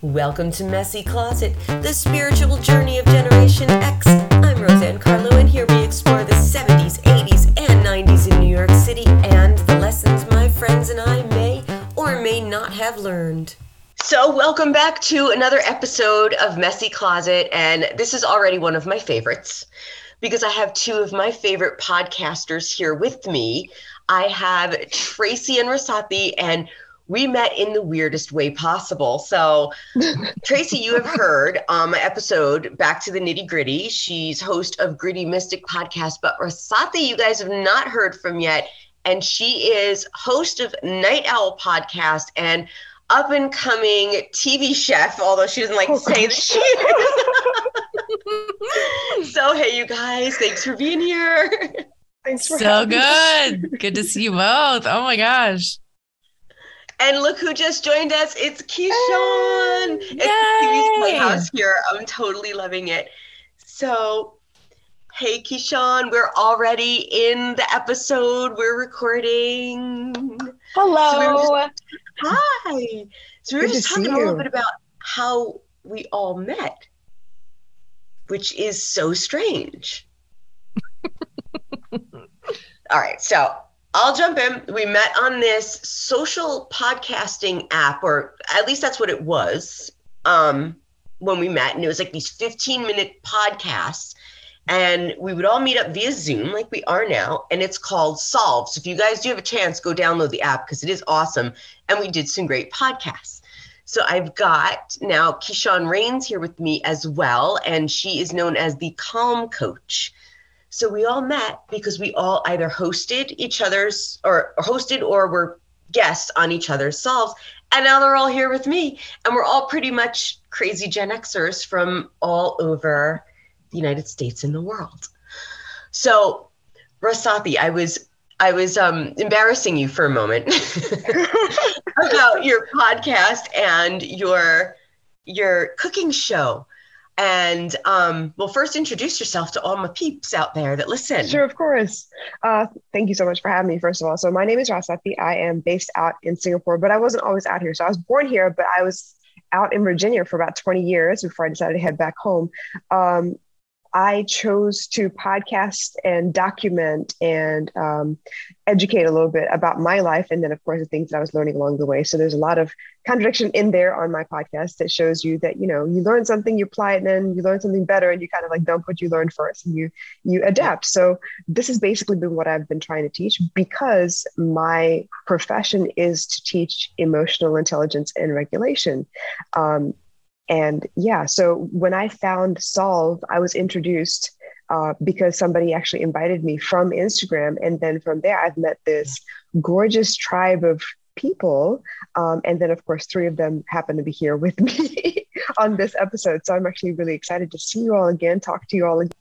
Welcome to Messy Closet, the spiritual journey of Generation X. I'm Roseanne Carlo, and here we explore the 70s, 80s, and 90s in New York City and the lessons my friends and I may or may not have learned. So, welcome back to another episode of Messy Closet, and this is already one of my favorites because I have two of my favorite podcasters here with me. I have Tracy and Rasahti, and we met in the weirdest way possible. So, Tracy, you have heard um, my episode Back to the Nitty Gritty. She's host of Gritty Mystic podcast, but Rasahti, you guys have not heard from yet, and she is host of Night Owl podcast and up and coming TV chef, although she doesn't like oh, say that she is. so, hey, you guys, thanks for being here. Thanks for so good. good to see you both. Oh my gosh. And look who just joined us. It's Keisean. Hey, it's the TV Playhouse here. I'm totally loving it. So, hey, Keisean, we're already in the episode. We're recording. Hello. So we just, hi. So we were Good just talking a little bit about how we all met, which is so strange. all right. So I'll jump in. We met on this social podcasting app, or at least that's what it was um, when we met. And it was like these 15 minute podcasts. And we would all meet up via Zoom, like we are now. And it's called Solvv. So if you guys do have a chance, go download the app because it is awesome. And we did some great podcasts. So I've got now Keisean Raines here with me as well. And she is known as the Calm Coach. So we all met because we all either hosted each other's or hosted or were guests on each other's solves. And now they're all here with me. And we're all pretty much crazy Gen Xers from all over the United States and the world. So, Rasahti, I was I was um, embarrassing you for a moment about your podcast and your your cooking show. And um, well, first introduce yourself to all my peeps out there that listen. Sure, of course. Uh, thank you so much for having me, first of all. So, my name is Rasahti. I am based out in Singapore, but I wasn't always out here. So, I was born here, but I was out in Virginia for about 20 years before I decided to head back home. Um, I chose to podcast and document and um, educate a little bit about my life. And then, of course, the things that I was learning along the way. So there's a lot of contradiction in there on my podcast that shows you that, you know, you learn something, you apply it, and then you learn something better, and you kind of like dump what you learned first and you you adapt. So this has basically been what I've been trying to teach because my profession is to teach emotional intelligence and regulation. Um, and yeah, so when I found Solvv, I was introduced uh, because somebody actually invited me from Instagram. And then from there, I've met this gorgeous tribe of people. Um, and then, of course, three of them happen to be here with me on this episode. So I'm actually really excited to see you all again, talk to you all again.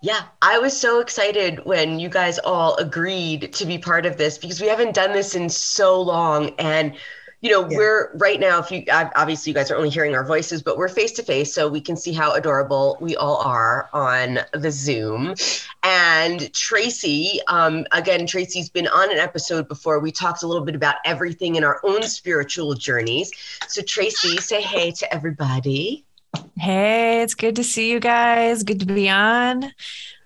Yeah, I was so excited when you guys all agreed to be part of this because we haven't done this in so long. And you know, yeah. we're right now, if you obviously you guys are only hearing our voices, but we're face to face, so we can see how adorable we all are on the Zoom. And Tracy, um, again, Tracy's been on an episode before. We talked a little bit about everything in our own spiritual journeys. So, Tracy, say hey to everybody. Hey, it's good to see you guys. Good to be on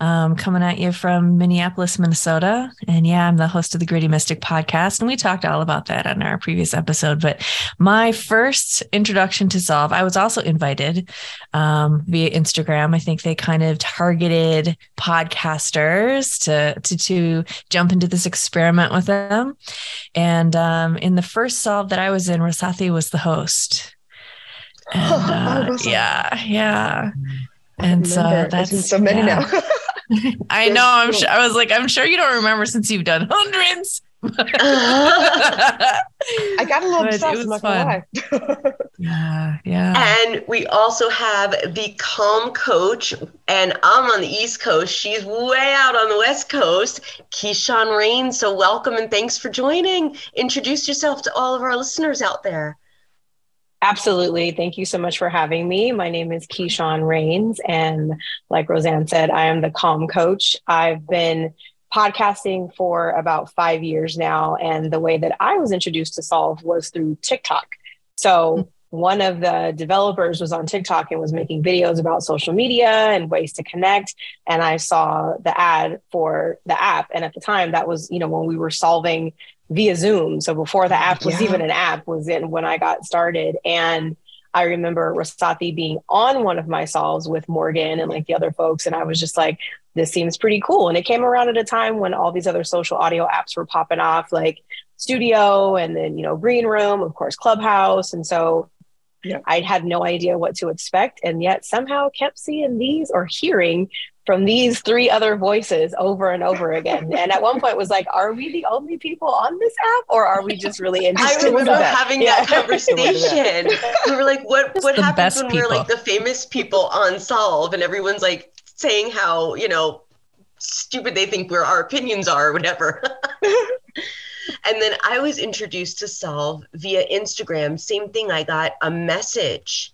um, coming at you from Minneapolis, Minnesota. And yeah, I'm the host of the Gritty Mystic podcast. And we talked all about that on our previous episode. But my first introduction to Solvv, I was also invited um, via Instagram. I think they kind of targeted podcasters to, to, to jump into this experiment with them. And um, in the first Solve that I was in, Rasahti was the host. And, uh, yeah, yeah. And so that's so many yeah. now. I know. I'm sure. I was like, I'm sure you don't remember since you've done hundreds. I got a little but obsessed. It was fun. yeah, yeah. And we also have the Calm Coach, and I'm on the East Coast. She's way out on the West Coast. Keisean Rain. So welcome and thanks for joining. Introduce yourself to all of our listeners out there. Absolutely. Thank you so much for having me. My name is Keisean Raines. And like Roseanne said, I am the Calm Coach. I've been podcasting for about five years now. And the way that I was introduced to Solvv was through TikTok. So one of the developers was on TikTok and was making videos about social media and ways to connect. And I saw the ad for the app. And at the time, that was, you know, when we were solving via Zoom. So before the app was yeah. even an app, was in when I got started. And I remember Rasahti being on one of my solves with Morgan and like the other folks. And I was just like, this seems pretty cool. And it came around at a time when all these other social audio apps were popping off, like Studio and then, you know, Green Room, of course, Clubhouse. And so yeah. I had no idea what to expect, and yet somehow kept seeing these or hearing from these three other voices over and over again. and at one point was like, are we the only people on this app or are we just really interested? I remember having yeah. that conversation. we were like, what what happens when people. we're like the famous people on Solvv and everyone's like saying how, you know, stupid they think where our opinions are or whatever. and then I was introduced to Solvv via Instagram. Same thing. I got a message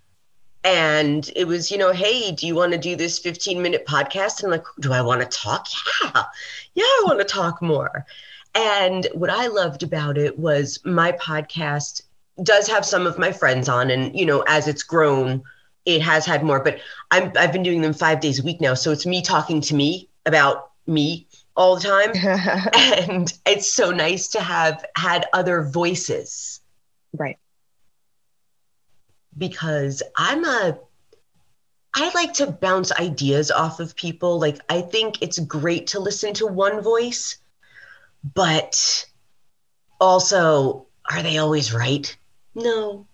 and it was, you know, hey, do you want to do this 15 minute podcast? And I'm like, do I want to talk? Yeah. Yeah, I want to talk more. And what I loved about it was my podcast does have some of my friends on. And, you know, as it's grown, it has had more, but I'm, I've been doing them five days a week now. So it's me talking to me about me all the time. and it's so nice to have had other voices. Right. Because I'm a I like to bounce ideas off of people. Like I think it's great to listen to one voice, but also are they always right? No.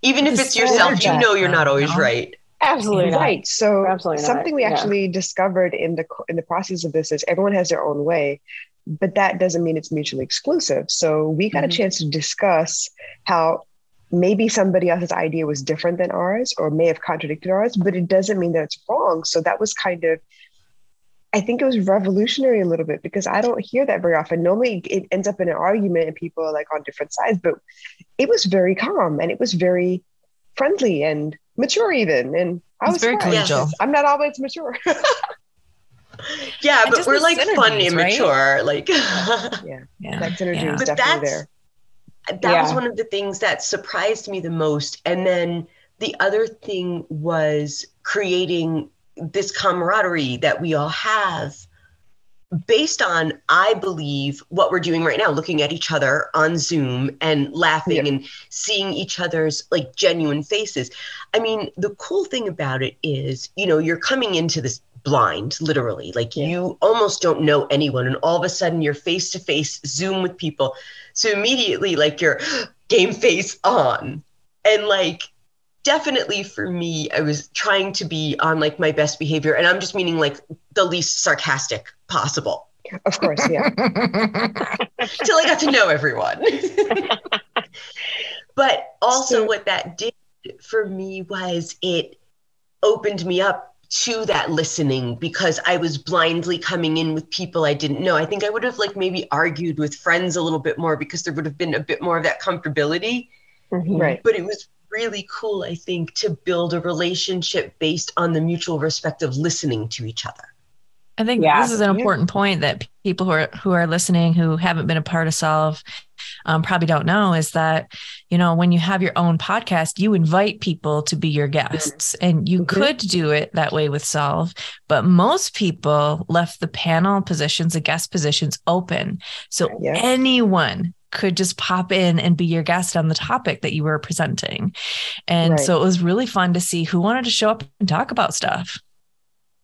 Even if it's yourself, you know you're not always right. Absolutely right. Not. So Absolutely something not. we actually yeah. discovered in the in the process of this is everyone has their own way, but that doesn't mean it's mutually exclusive. So we got mm-hmm. a chance to discuss how maybe somebody else's idea was different than ours or may have contradicted ours, but it doesn't mean that it's wrong. So that was kind of I think it was revolutionary a little bit because I don't hear that very often. Normally it ends up in an argument and people are like on different sides, but it was very calm and it was very friendly and mature even. And I it's was very collegial. I'm not always mature. yeah, but we're like fun immature. Right? Like yeah. yeah. That synergy yeah. is but definitely there. That yeah. was one of the things that surprised me the most. And then the other thing was creating this camaraderie that we all have based on i believe what we're doing right now looking at each other on zoom and laughing yeah. and seeing each other's like genuine faces i mean the cool thing about it is you know you're coming into this blind literally like yeah. you almost don't know anyone and all of a sudden you're face to face zoom with people so immediately like your game face on and like definitely for me i was trying to be on like my best behavior and i'm just meaning like the least sarcastic possible. Of course, yeah. Till I got to know everyone. but also, so, what that did for me was it opened me up to that listening because I was blindly coming in with people I didn't know. I think I would have like maybe argued with friends a little bit more because there would have been a bit more of that comfortability. Mm-hmm. Right. But it was really cool, I think, to build a relationship based on the mutual respect of listening to each other. I think yeah. this is an important point that people who are who are listening who haven't been a part of Solvv um, probably don't know is that you know when you have your own podcast, you invite people to be your guests, and you mm-hmm. could do it that way with Solvv, but most people left the panel positions, the guest positions open, so yeah. anyone could just pop in and be your guest on the topic that you were presenting. And right. so it was really fun to see who wanted to show up and talk about stuff.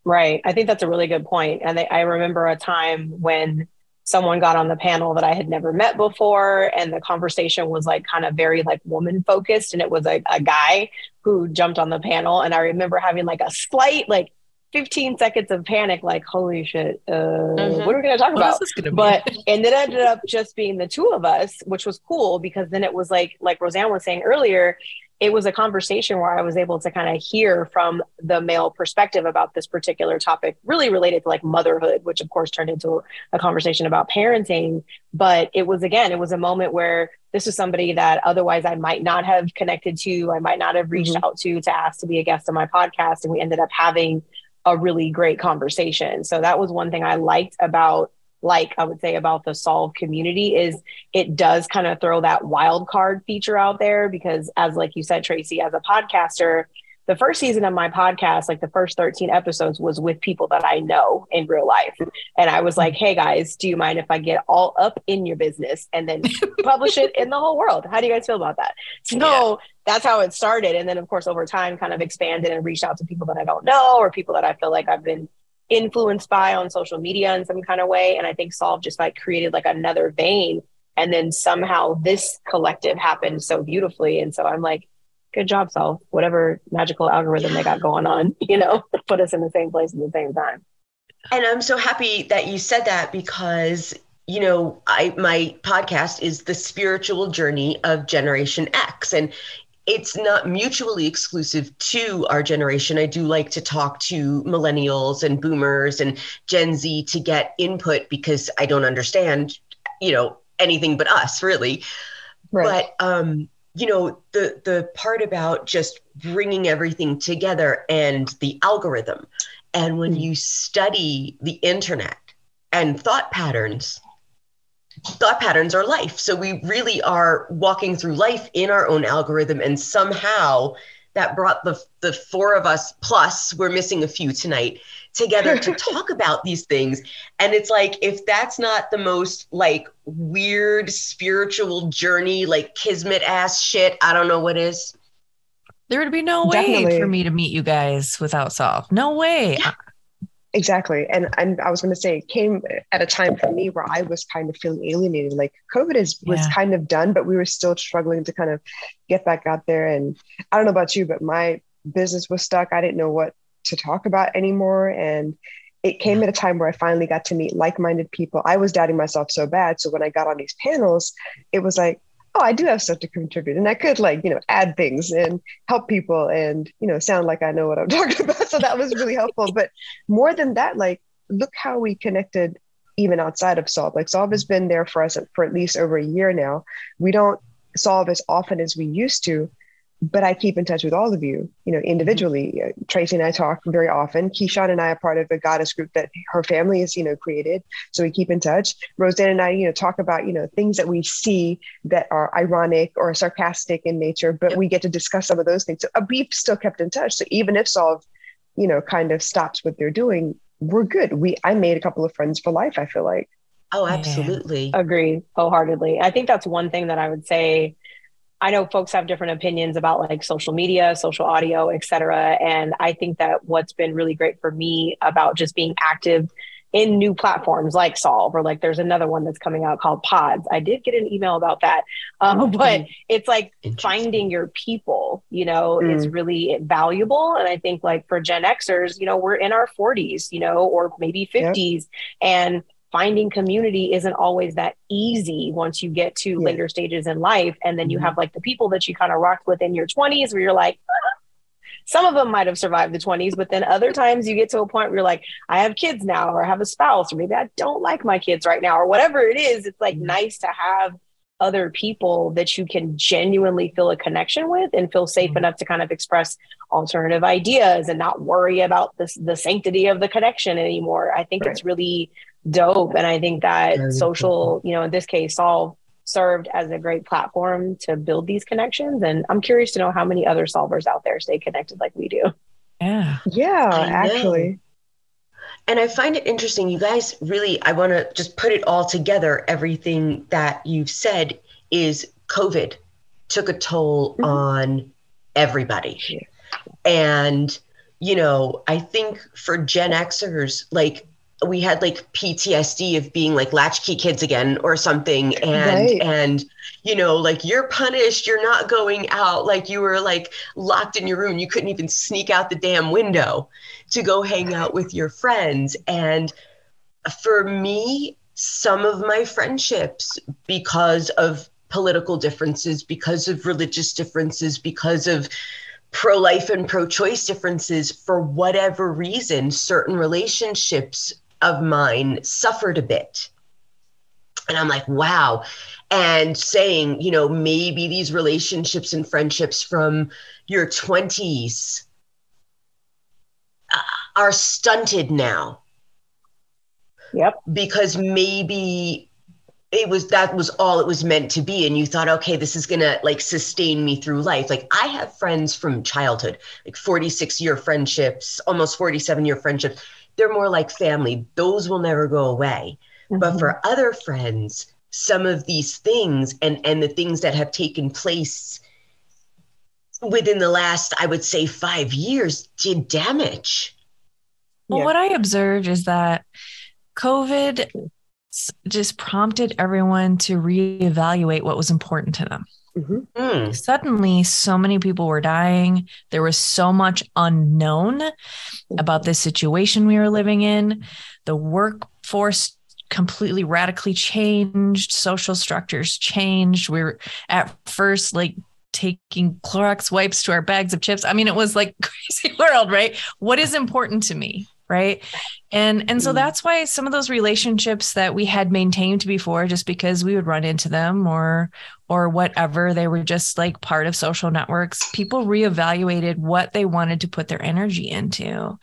Right. I think that's a really good point. And I remember a time when someone got on the panel that I had never met before. And the conversation was like kind of very like woman focused. And it was a, a guy who jumped on the panel. And I remember having like a slight, like 15 seconds of panic, like, holy shit, uh, mm-hmm. what are we going to talk about? But, and it ended up just being the two of us, which was cool because then it was like, like Roseanne was saying earlier, it was a conversation where I was able to kind of hear from the male perspective about this particular topic, really related to like motherhood, which of course turned into a conversation about parenting. But it was again, it was a moment where this is somebody that otherwise I might not have connected to, I might not have reached mm-hmm. out to to ask to be a guest on my podcast. And we ended up having a really great conversation. So that was one thing I liked about like I would say about the solve community is it does kind of throw that wild card feature out there because as like you said Tracy as a podcaster the first season of my podcast, like the first 13 episodes, was with people that I know in real life. And I was like, hey guys, do you mind if I get all up in your business and then publish it in the whole world? How do you guys feel about that? So yeah. that's how it started. And then, of course, over time, kind of expanded and reached out to people that I don't know or people that I feel like I've been influenced by on social media in some kind of way. And I think Solvv just like created like another vein. And then somehow this collective happened so beautifully. And so I'm like, good job, Solvv. Whatever magical algorithm they got going on, you know, put us in the same place at the same time. And I'm so happy that you said that because you know, I my podcast is the spiritual journey of Generation X, and it's not mutually exclusive to our generation. I do like to talk to millennials and boomers and Gen Z to get input because I don't understand, you know, anything but us really. Right. But um, you know the the part about just bringing everything together and the algorithm and when mm-hmm. you study the internet and thought patterns thought patterns are life so we really are walking through life in our own algorithm and somehow that brought the the four of us plus we're missing a few tonight together to talk about these things. And it's like, if that's not the most like weird spiritual journey, like kismet ass shit, I don't know what is. There would be no way Definitely. for me to meet you guys without Solvv. No way. Yeah. Exactly. And and I was going to say it came at a time for me where I was kind of feeling alienated. Like COVID is was yeah. kind of done, but we were still struggling to kind of get back out there. And I don't know about you, but my business was stuck. I didn't know what to talk about anymore. And it came at a time where I finally got to meet like minded people. I was doubting myself so bad. So when I got on these panels, it was like, oh, I do have stuff to contribute. And I could, like, you know, add things and help people and, you know, sound like I know what I'm talking about. So that was really helpful. But more than that, like, look how we connected even outside of Solvv. Like, Solvv has been there for us for at least over a year now. We don't solve as often as we used to, but I keep in touch with all of you, you know, individually. Mm-hmm. Tracy and I talk very often. Keisean and I are part of a goddess group that her family has, you know, created. So we keep in touch. Roseanne and I, you know, talk about, you know, things that we see that are ironic or sarcastic in nature, but yep. we get to discuss some of those things. So uh, we've still kept in touch. So even if Solvv, you know, kind of stops what they're doing, we're good. We I made a couple of friends for life, I feel like. Oh, absolutely. Yeah. Agree wholeheartedly. I think that's one thing that I would say I know folks have different opinions about like social media, social audio, et cetera. And I think that what's been really great for me about just being active in new platforms like Solvv or like there's another one that's coming out called Pods. I did get an email about that, um, but it's like finding your people. You know, mm. is really valuable. And I think like for Gen Xers, you know, we're in our 40s, you know, or maybe 50s, yep. and finding community isn't always that easy once you get to yeah. later stages in life. And then you mm-hmm. have like the people that you kind of rocked with in your 20s where you're like, ah. some of them might have survived the 20s, but then other times you get to a point where you're like, I have kids now, or I have a spouse, or maybe I don't like my kids right now, or whatever it is. It's like mm-hmm. nice to have other people that you can genuinely feel a connection with and feel safe mm-hmm. enough to kind of express alternative ideas and not worry about this, the sanctity of the connection anymore. I think right. it's really dope. And I think that social, you know, in this case, Solvv served as a great platform to build these connections. And I'm curious to know how many other solvers out there stay connected like we do. Yeah. Yeah, actually. And I find it interesting. You guys really, I want to just put it all together. Everything that you've said is COVID took a toll mm-hmm. on everybody. Yeah. And, you know, I think for Gen Xers, like we had like PTSD of being like latchkey kids again or something. And right. and you know like you're punished. You're not going out. Like you were like locked in your room. You couldn't even sneak out the damn window to go hang out with your friends. And for me some of my friendships because of political differences because of religious differences because of pro life and pro choice differences for whatever reason certain relationships of mine suffered a bit. And I'm like, wow. And saying, you know, maybe these relationships and friendships from your 20s uh, are stunted now Yep. Because maybe it was that was all it was meant to be and you thought okay this is going to like sustain me through life like i have friends from childhood like 46 year friendships almost 47 year friendships they're more like family those will never go away mm-hmm. but for other friends some of these things and and the things that have taken place within the last i would say 5 years did damage well yeah. what i observed is that covid just prompted everyone to reevaluate what was important to them. Mm-hmm. Mm. Suddenly, so many people were dying. There was so much unknown about this situation we were living in. The workforce completely radically changed, social structures changed. We were at first like taking Clorox wipes to our bags of chips. I mean, it was like crazy world, right? What is important to me? Right and and so mm. that's why some of those relationships that we had maintained before just because we would run into them or or whatever they were just like part of social networks people reevaluated what they wanted to put their energy into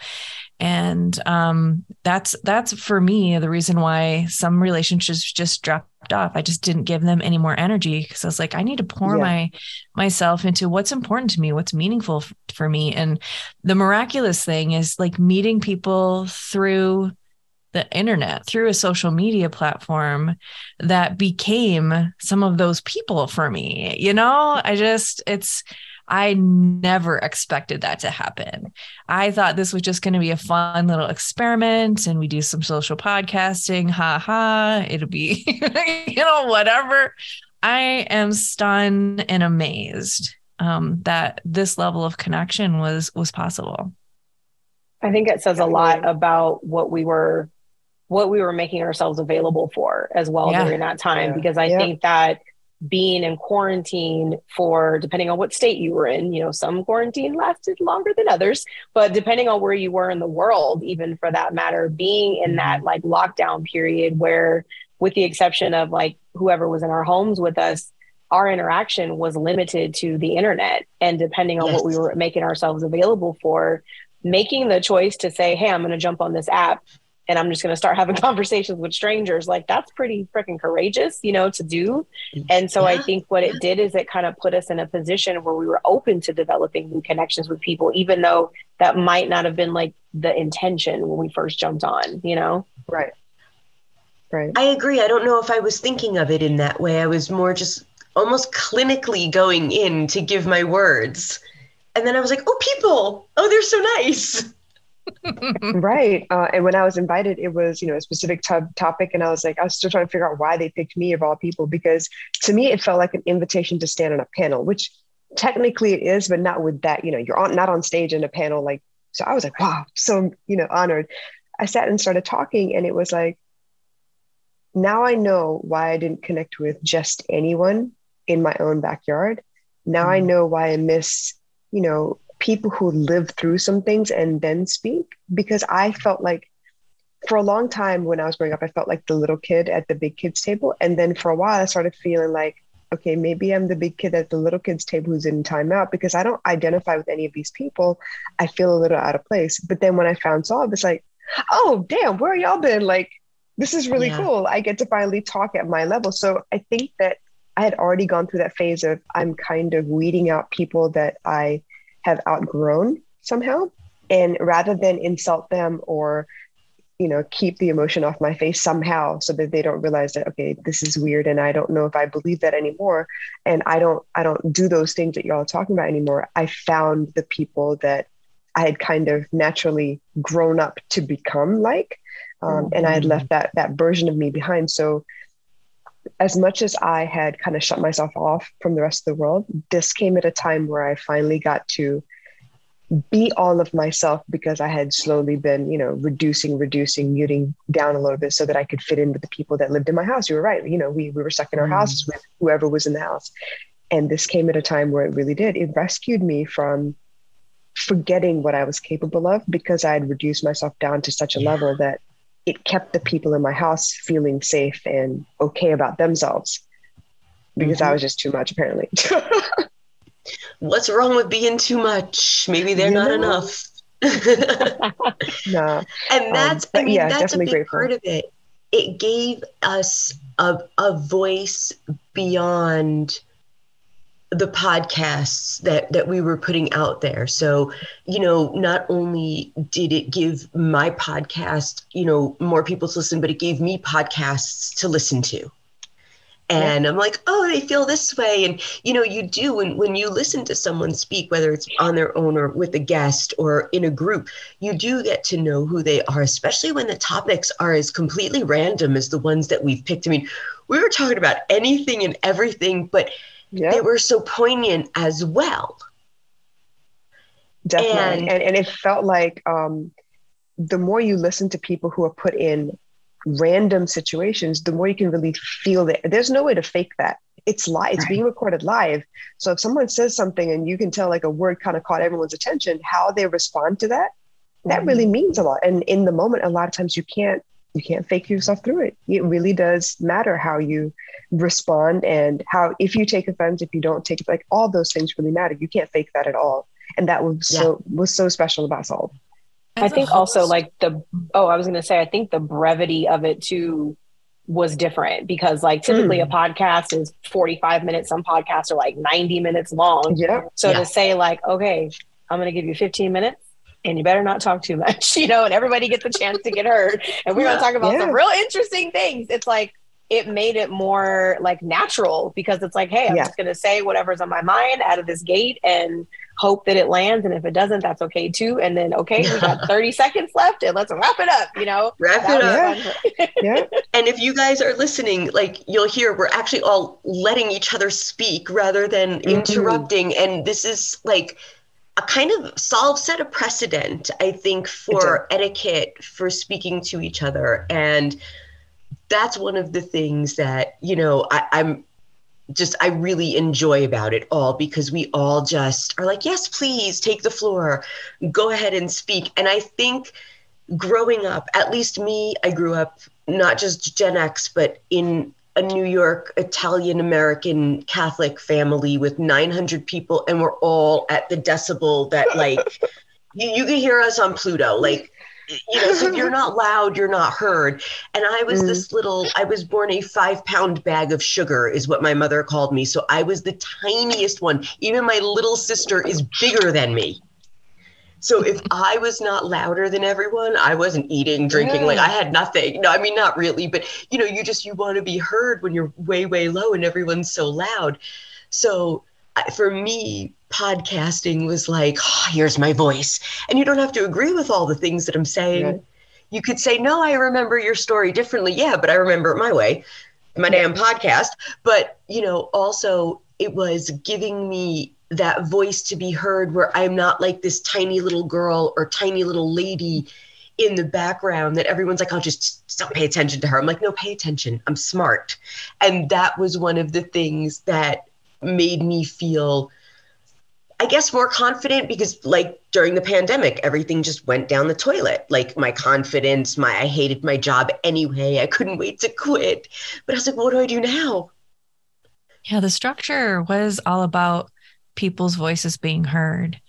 and um, that's that's for me the reason why some relationships just dropped off. I just didn't give them any more energy because i was like i need to pour yeah. my myself into what's important to me what's meaningful f- for me. And the miraculous thing is like meeting people through the internet through a social media platform that became some of those people for me you know? I just it's I never expected that to happen. I thought this was just going to be a fun little experiment and we do some social podcasting. Ha ha. It'll be, you know, whatever. I am stunned and amazed um, that this level of connection was was possible. I think it says a lot about what we were what we were making ourselves available for as well yeah. during that time yeah. because I yeah. think that being in quarantine for depending on what state you were in you know some quarantine lasted longer than others but depending on where you were in the world even for that matter being in that mm-hmm. like lockdown period where with the exception of like whoever was in our homes with us our interaction was limited to the internet and depending on yes. what we were making ourselves available for making the choice to say hey i'm going to jump on this app and I'm just going to start having conversations with strangers. Like that's pretty freaking courageous, you know, to do. And so yeah. I think what it did is it kind of put us in a position where we were open to developing new connections with people, even though that might not have been like the intention when we first jumped on, you know? Right. Right. I agree. I don't know if I was thinking of it in that way. I was more just almost clinically going in to give my words. And then I was like, oh, people, oh, they're so nice. right. Uh, and when I was invited, it was, you know, a specific t- topic. And I was like, I was still trying to figure out why they picked me of all people, because to me, it felt like an invitation to stand on a panel, which technically it is, but not with that, you know, you're on, not on stage in a panel. Like, so I was like, wow, so, you know, honored. I sat and started talking and it was like, now I know why I didn't connect with just anyone in my own backyard. Now mm. I know why I miss, you know, people who live through some things and then speak because I felt like for a long time when I was growing up, I felt like the little kid at the big kids table. And then for a while, I started feeling like, okay, maybe I'm the big kid at the little kids table who's in timeout because I don't identify with any of these people. I feel a little out of place. But then when I found Solvv, it's like, oh, damn, where y'all been? Like, this is really yeah. cool. I get to finally talk at my level. So I think that I had already gone through that phase of I'm kind of weeding out people that I have outgrown somehow. And rather than insult them or, you know, keep the emotion off my face somehow so that they don't realize that, okay, this is weird and I don't know if I believe that anymore. And I don't, I don't do those things that y'all are talking about anymore. I found the people that I had kind of naturally grown up to become like. Um, mm-hmm. And I had left that that version of me behind. So as much as I had kind of shut myself off from the rest of the world, this came at a time where I finally got to be all of myself because I had slowly been, you know, reducing, reducing, muting down a little bit so that I could fit in with the people that lived in my house. You were right. You know, we, we were stuck in our mm. houses with whoever was in the house. And this came at a time where it really did. It rescued me from forgetting what I was capable of because I had reduced myself down to such a level that it kept the people in my house feeling safe and okay about themselves because mm-hmm. I was just too much apparently. What's wrong with being too much? Maybe they're you not know? enough. no. And um, that's um, I mean yeah, that's a big part of it. it gave us a, a voice beyond the podcasts that that we were putting out there. So you know not only did it give my podcast you know more people to listen but it gave me podcasts to listen to. And i'm like oh they feel this way. And you know you do when, when you listen to someone speak whether it's on their own or with a guest or in a group you do get to know who they are especially when the topics are as completely random as the ones that we've picked. I mean we were talking about anything and everything but they were so poignant as well. Definitely. And, and, and it felt like um, the more you listen to people who are put in random situations, the more you can really feel it. There's no way to fake that. It's live, it's right. being recorded live. So if someone says something and you can tell like a word kind of caught everyone's attention, how they respond to that, that mm-hmm. really means a lot. And in the moment, a lot of times you can't you can't fake yourself through it. It really does matter how you respond and how if you take offense, if you don't take it, like all those things really matter. You can't fake that at all. And that was yeah. so was so special about Solvv. I think also like the oh, I was gonna say I think the brevity of it too was different because like typically mm. a podcast is 45 minutes, some podcasts are like 90 minutes long. Yeah. So yeah. to say like, okay, I'm gonna give you 15 minutes and you better not talk too much, you know, and everybody gets a chance to get heard. And we're yeah, going to talk about yeah. some real interesting things. It's like, it made it more like natural because it's like, hey, I'm yeah. just going to say whatever's on my mind out of this gate and hope that it lands. And if it doesn't, that's okay too. And then, okay, we got 30 seconds left and let's wrap it up, you know? Wrap it up. yeah. And if you guys are listening, like you'll hear, we're actually all letting each other speak rather than mm-hmm. interrupting. And this is like, a kind of solve set a precedent, I think, for etiquette for speaking to each other. And that's one of the things that, you know, I, I'm just I really enjoy about it all because we all just are like, yes, please take the floor, go ahead and speak. And I think growing up, at least me, I grew up not just Gen X, but in a New York Italian American Catholic family with 900 people, and we're all at the decibel that like you, you can hear us on Pluto. Like, you know, so if you're not loud, you're not heard. And I was mm. this little, I was born a five pound bag of sugar, is what my mother called me. So I was the tiniest one. Even my little sister is bigger than me. So if I was not louder than everyone, I wasn't eating, drinking, yeah. like I had nothing. No, I mean not really, but you know, you just you want to be heard when you're way way low and everyone's so loud. So for me, podcasting was like, oh, here's my voice. And you don't have to agree with all the things that I'm saying. Yeah. You could say, no, I remember your story differently. Yeah, but I remember it my way, my damn podcast. But, you know, also it was giving me that voice to be heard where I'm not like this tiny little girl or tiny little lady in the background that everyone's like, I'll just don't pay attention to her. I'm like, no, pay attention. I'm smart. And that was one of the things that made me feel, I guess, more confident because, like, during the pandemic, everything just went down the toilet. Like, my confidence, my, I hated my job anyway. I couldn't wait to quit. But I was like, what do I do now? Yeah, the structure was all about people's voices being heard.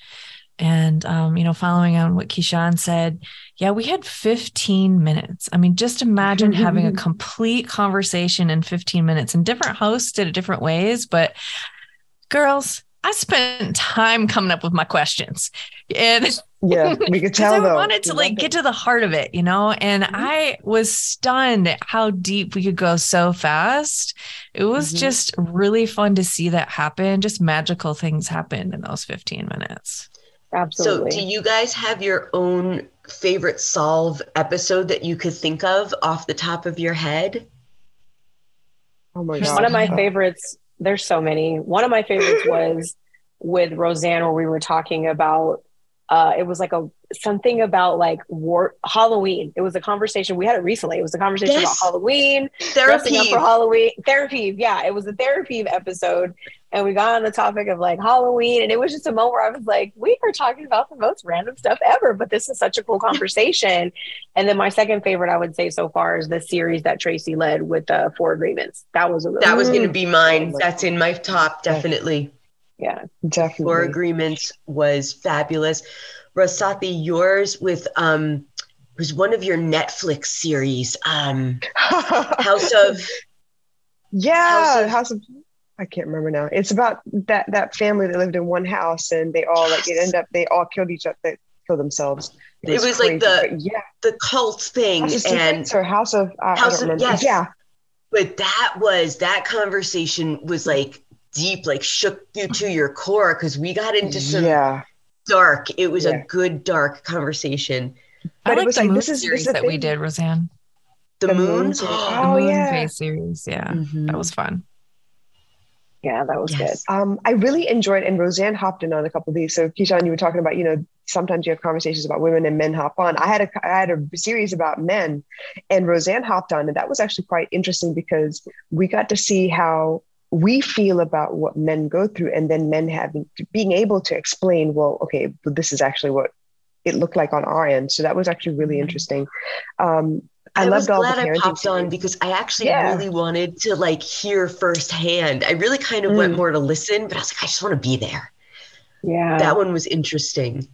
And, um, you know, following on what Keisean said, yeah, we had 15 minutes. I mean, just imagine having a complete conversation in 15 minutes and different hosts did it different ways. But girls, I spent time coming up with my questions. And yeah, we could tell. I though. wanted to like get to the heart of it, you know, and mm-hmm. I was stunned at how deep we could go so fast. It was mm-hmm. just really fun to see that happen. Just magical things happened in those 15 minutes. Absolutely. So, do you guys have your own favorite solve episode that you could think of off the top of your head? Oh my god. One of my favorites, there's so many. One of my favorites was with Roseanne where we were talking about uh, it was like a something about like war Halloween. It was a conversation we had it recently. It was a conversation yes. about Halloween, therapy for Halloween therapy. Yeah, it was a therapy episode, and we got on the topic of like Halloween, and it was just a moment where I was like, we are talking about the most random stuff ever, but this is such a cool conversation. and then my second favorite, I would say so far, is the series that Tracy led with the uh, Four Agreements. That was a really that was going to be mine. That's in my top, definitely yeah definitely four agreements was fabulous Rasahti, yours with um was one of your Netflix series, um, House of yeah, House of, House of I can't remember now. It's about that that family that lived in one house and they all like it ended up they all killed each other, they killed themselves. It was, it was like the yeah the cult thing house and or House of uh, House of yes. yeah. But that was that conversation was like deep, like shook you to your core because we got into some yeah. dark. It was yeah. a good dark conversation. But I it was like this is series this that we did, Roseanne. The, the moon, moon oh, the moon yeah. phase series. Yeah, mm-hmm. that was fun. Yeah, that was yes. good. Um, I really enjoyed, and Roseanne hopped in on a couple of these. So, Keyshawn, you were talking about, you know, sometimes you have conversations about women and men hop on. I had a, I had a series about men, and Roseanne hopped on, and that was actually quite interesting because we got to see how we feel about what men go through, and then men having being able to explain, well, okay, this is actually what it looked like on our end. So that was actually really mm-hmm. interesting. Um, I, I loved all glad I popped on because I actually yeah. really wanted to like hear firsthand. I really kind of mm. went more to listen, but I was like, I just want to be there. Yeah, that one was interesting.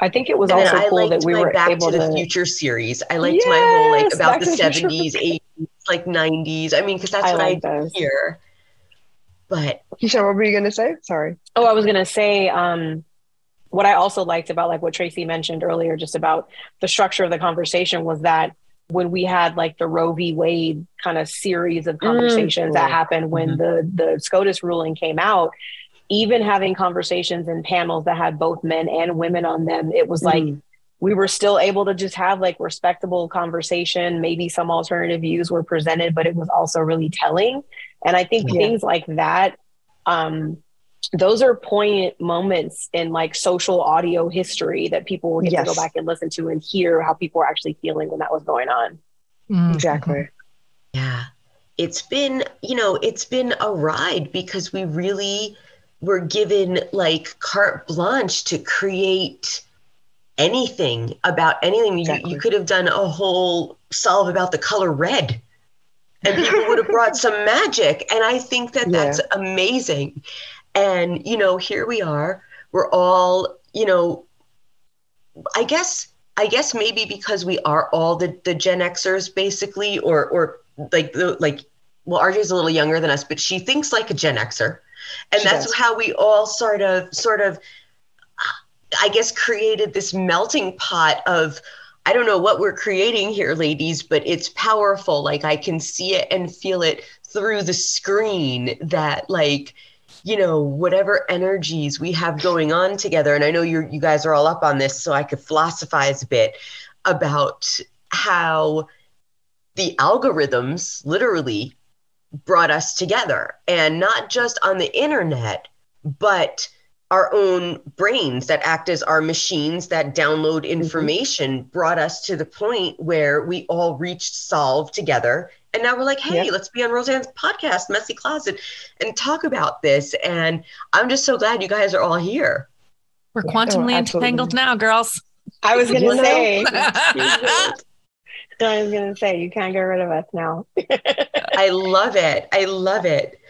I think it was and also cool that we were Back able to the Future series. I liked yes, my whole like about the seventies, eighties, like nineties. I mean, because that's I what like I those. hear. But Keisha, what were you going to say? Sorry. Oh, I was going to say. um what I also liked about like what Tracy mentioned earlier, just about the structure of the conversation was that when we had like the Roe v. Wade kind of series of conversations mm-hmm. that happened when mm-hmm. the the SCOTUS ruling came out, even having conversations and panels that had both men and women on them, it was like mm-hmm. we were still able to just have like respectable conversation. Maybe some alternative views were presented, but it was also really telling. And I think yeah. things like that um, those are poignant moments in like social audio history that people will get yes. to go back and listen to and hear how people were actually feeling when that was going on. Mm-hmm. Exactly. Yeah. It's been, you know, it's been a ride because we really were given like carte blanche to create anything about anything. Exactly. You, you could have done a whole solve about the color red and people would have brought some magic. And I think that yeah. that's amazing. And, you know, here we are. We're all, you know, I guess, I guess maybe because we are all the, the Gen Xers basically, or, or like, the, like, well, RJ's a little younger than us, but she thinks like a Gen Xer. And she that's does. how we all sort of, sort of, I guess, created this melting pot of, I don't know what we're creating here, ladies, but it's powerful. Like I can see it and feel it through the screen that, like, you know whatever energies we have going on together and i know you you guys are all up on this so i could philosophize a bit about how the algorithms literally brought us together and not just on the internet but our own brains that act as our machines that download mm-hmm. information mm-hmm. brought us to the point where we all reached solve together and now we're like, hey, let's be on Roseanne's podcast, Messy Closet, and talk about this. And I'm just so glad you guys are all here. We're quantumly oh, entangled now, girls. I was going to say. I was going to say, you can't get rid of us now. I love it. I love it.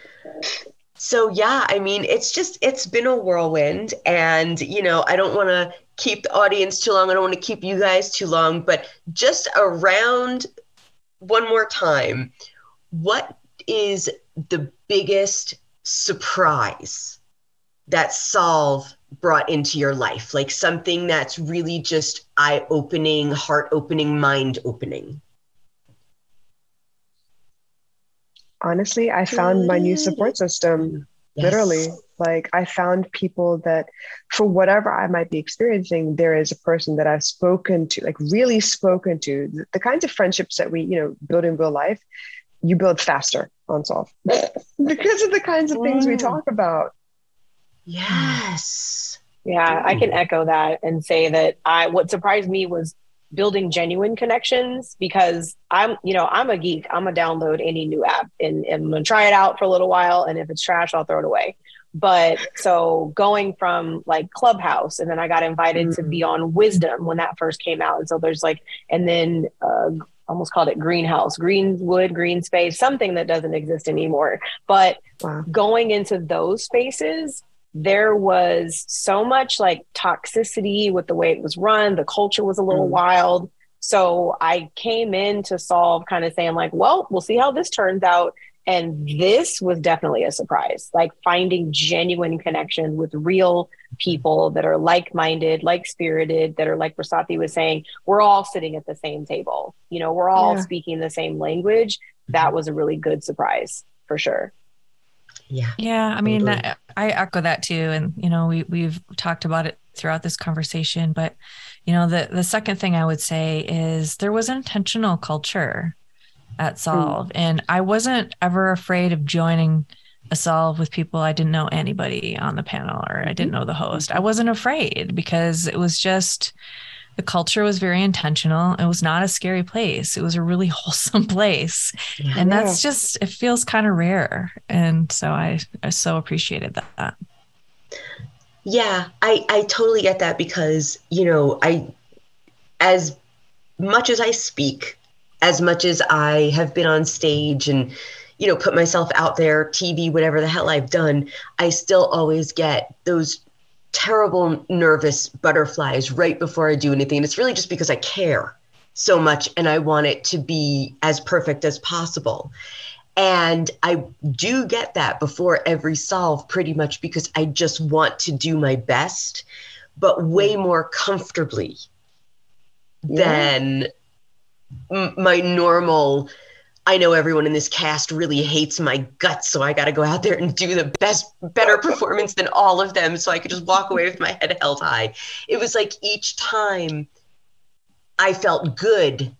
So, yeah, I mean, it's just, it's been a whirlwind. And, you know, I don't want to keep the audience too long. I don't want to keep you guys too long, but just around one more time, what is the biggest surprise that Solvv brought into your life? Like something that's really just eye opening, heart opening, mind opening? Honestly, I found my new support system. Yes. Literally, like I found people that, for whatever I might be experiencing, there is a person that I've spoken to, like really spoken to. The, the kinds of friendships that we, you know, build in real life, you build faster on Solvv because of the kinds of things we talk about. Yes. Yeah, I can echo that and say that I what surprised me was building genuine connections because I'm, you know, I'm a geek. I'm gonna download any new app and, and I'm gonna try it out for a little while. And if it's trash, I'll throw it away. But so going from like Clubhouse, and then I got invited mm-hmm. to be on Wisdom when that first came out. And so there's like, and then uh, almost called it Greenhouse, Greenwood, Green Space, something that doesn't exist anymore. But wow. going into those spaces, there was so much like toxicity with the way it was run. The culture was a little mm. wild. So I came in to solve kind of saying, like, well, we'll see how this turns out. And this was definitely a surprise, like finding genuine connection with real people that are like minded, like spirited, that are like Rasahti was saying, we're all sitting at the same table. You know, we're all yeah. speaking the same language. That was a really good surprise for sure. Yeah. Yeah. I mean, I, I echo that too. And, you know, we, we've talked about it throughout this conversation, but, you know, the, the second thing I would say is there was an intentional culture at Solvv. Mm. And I wasn't ever afraid of joining a Solvv with people I didn't know anybody on the panel or I didn't mm-hmm. know the host. I wasn't afraid because it was just the culture was very intentional. It was not a scary place. It was a really wholesome place. Yeah. And that's just it feels kind of rare. And so I, I so appreciated that. Yeah, I, I totally get that because, you know, I as much as I speak as much as I have been on stage and, you know, put myself out there, TV, whatever the hell I've done, I still always get those terrible nervous butterflies right before I do anything. And it's really just because I care so much and I want it to be as perfect as possible. And I do get that before every Solvv pretty much because I just want to do my best, but way mm. more comfortably yeah. than my normal I know everyone in this cast really hates my guts, so I got to go out there and do the best, better performance than all of them, so I could just walk away with my head held high. It was like each time I felt good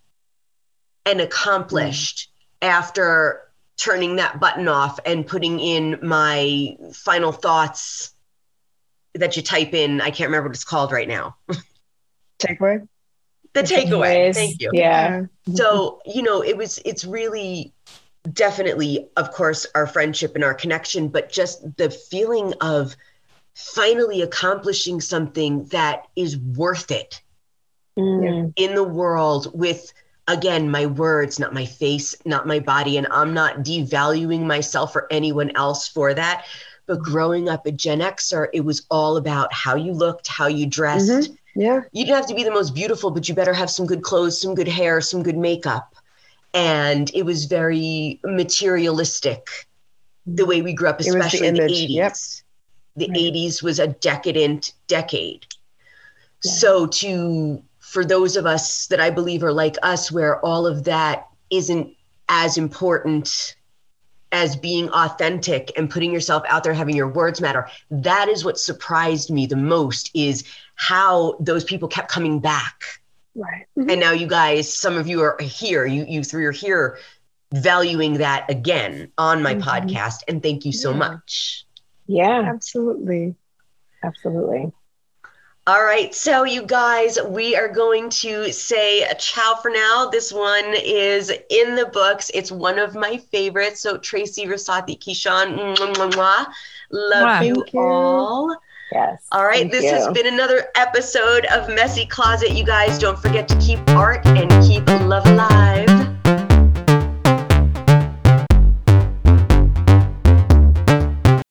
and accomplished mm. after turning that button off and putting in my final thoughts that you type in. I can't remember what it's called right now. Takeaway the takeaway. Thank you. Yeah. So, you know, it was, it's really definitely, of course, our friendship and our connection, but just the feeling of finally accomplishing something that is worth it mm. in the world with, again, my words, not my face, not my body. And I'm not devaluing myself or anyone else for that. But growing up a Gen Xer, it was all about how you looked, how you dressed. Mm-hmm yeah. You didn't have to be the most beautiful, but you better have some good clothes, some good hair, some good makeup. And it was very materialistic the way we grew up, especially the, the, 80s. Yep. The right. 80s was a decadent decade. Yeah. So to for those of us that I believe are like us, where all of that isn't as important as being authentic and putting yourself out there having your words matter. That is what surprised me the most is how those people kept coming back. Right. Mm-hmm. and now you guys some of you are here. You you three are here valuing that again on my mm-hmm. podcast and thank you so yeah. much. Yeah. Absolutely. Absolutely all right, so you guys, we are going to say a ciao for now. This one is in the books. It's one of my favorites. So Tracy Rasahti Keisean, mwah, mwah, mwah. love wow. you, you, all. Yes. All right, this you. has been another episode of Messy Closet. You guys don't forget to keep art and keep love alive.